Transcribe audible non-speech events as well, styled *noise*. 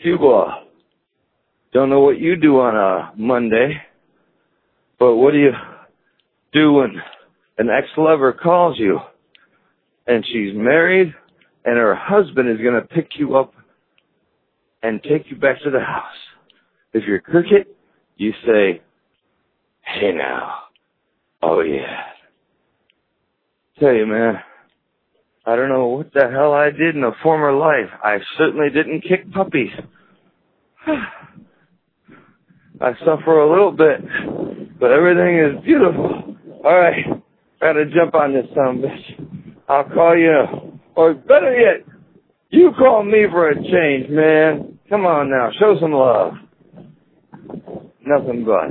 Cuba. Uh, don't know what you do on a Monday, but what do you do when an ex-lover calls you and she's married and her husband is going to pick you up and take you back to the house? If you're cricket, you say, hey now. Oh yeah. Tell you man, I don't know what the hell I did in a former life. I certainly didn't kick puppies. *sighs* I suffer a little bit, but everything is beautiful. Alright, gotta jump on this son bitch. I'll call you, or better yet, you call me for a change, man. Come on now, show some love. Nothing but.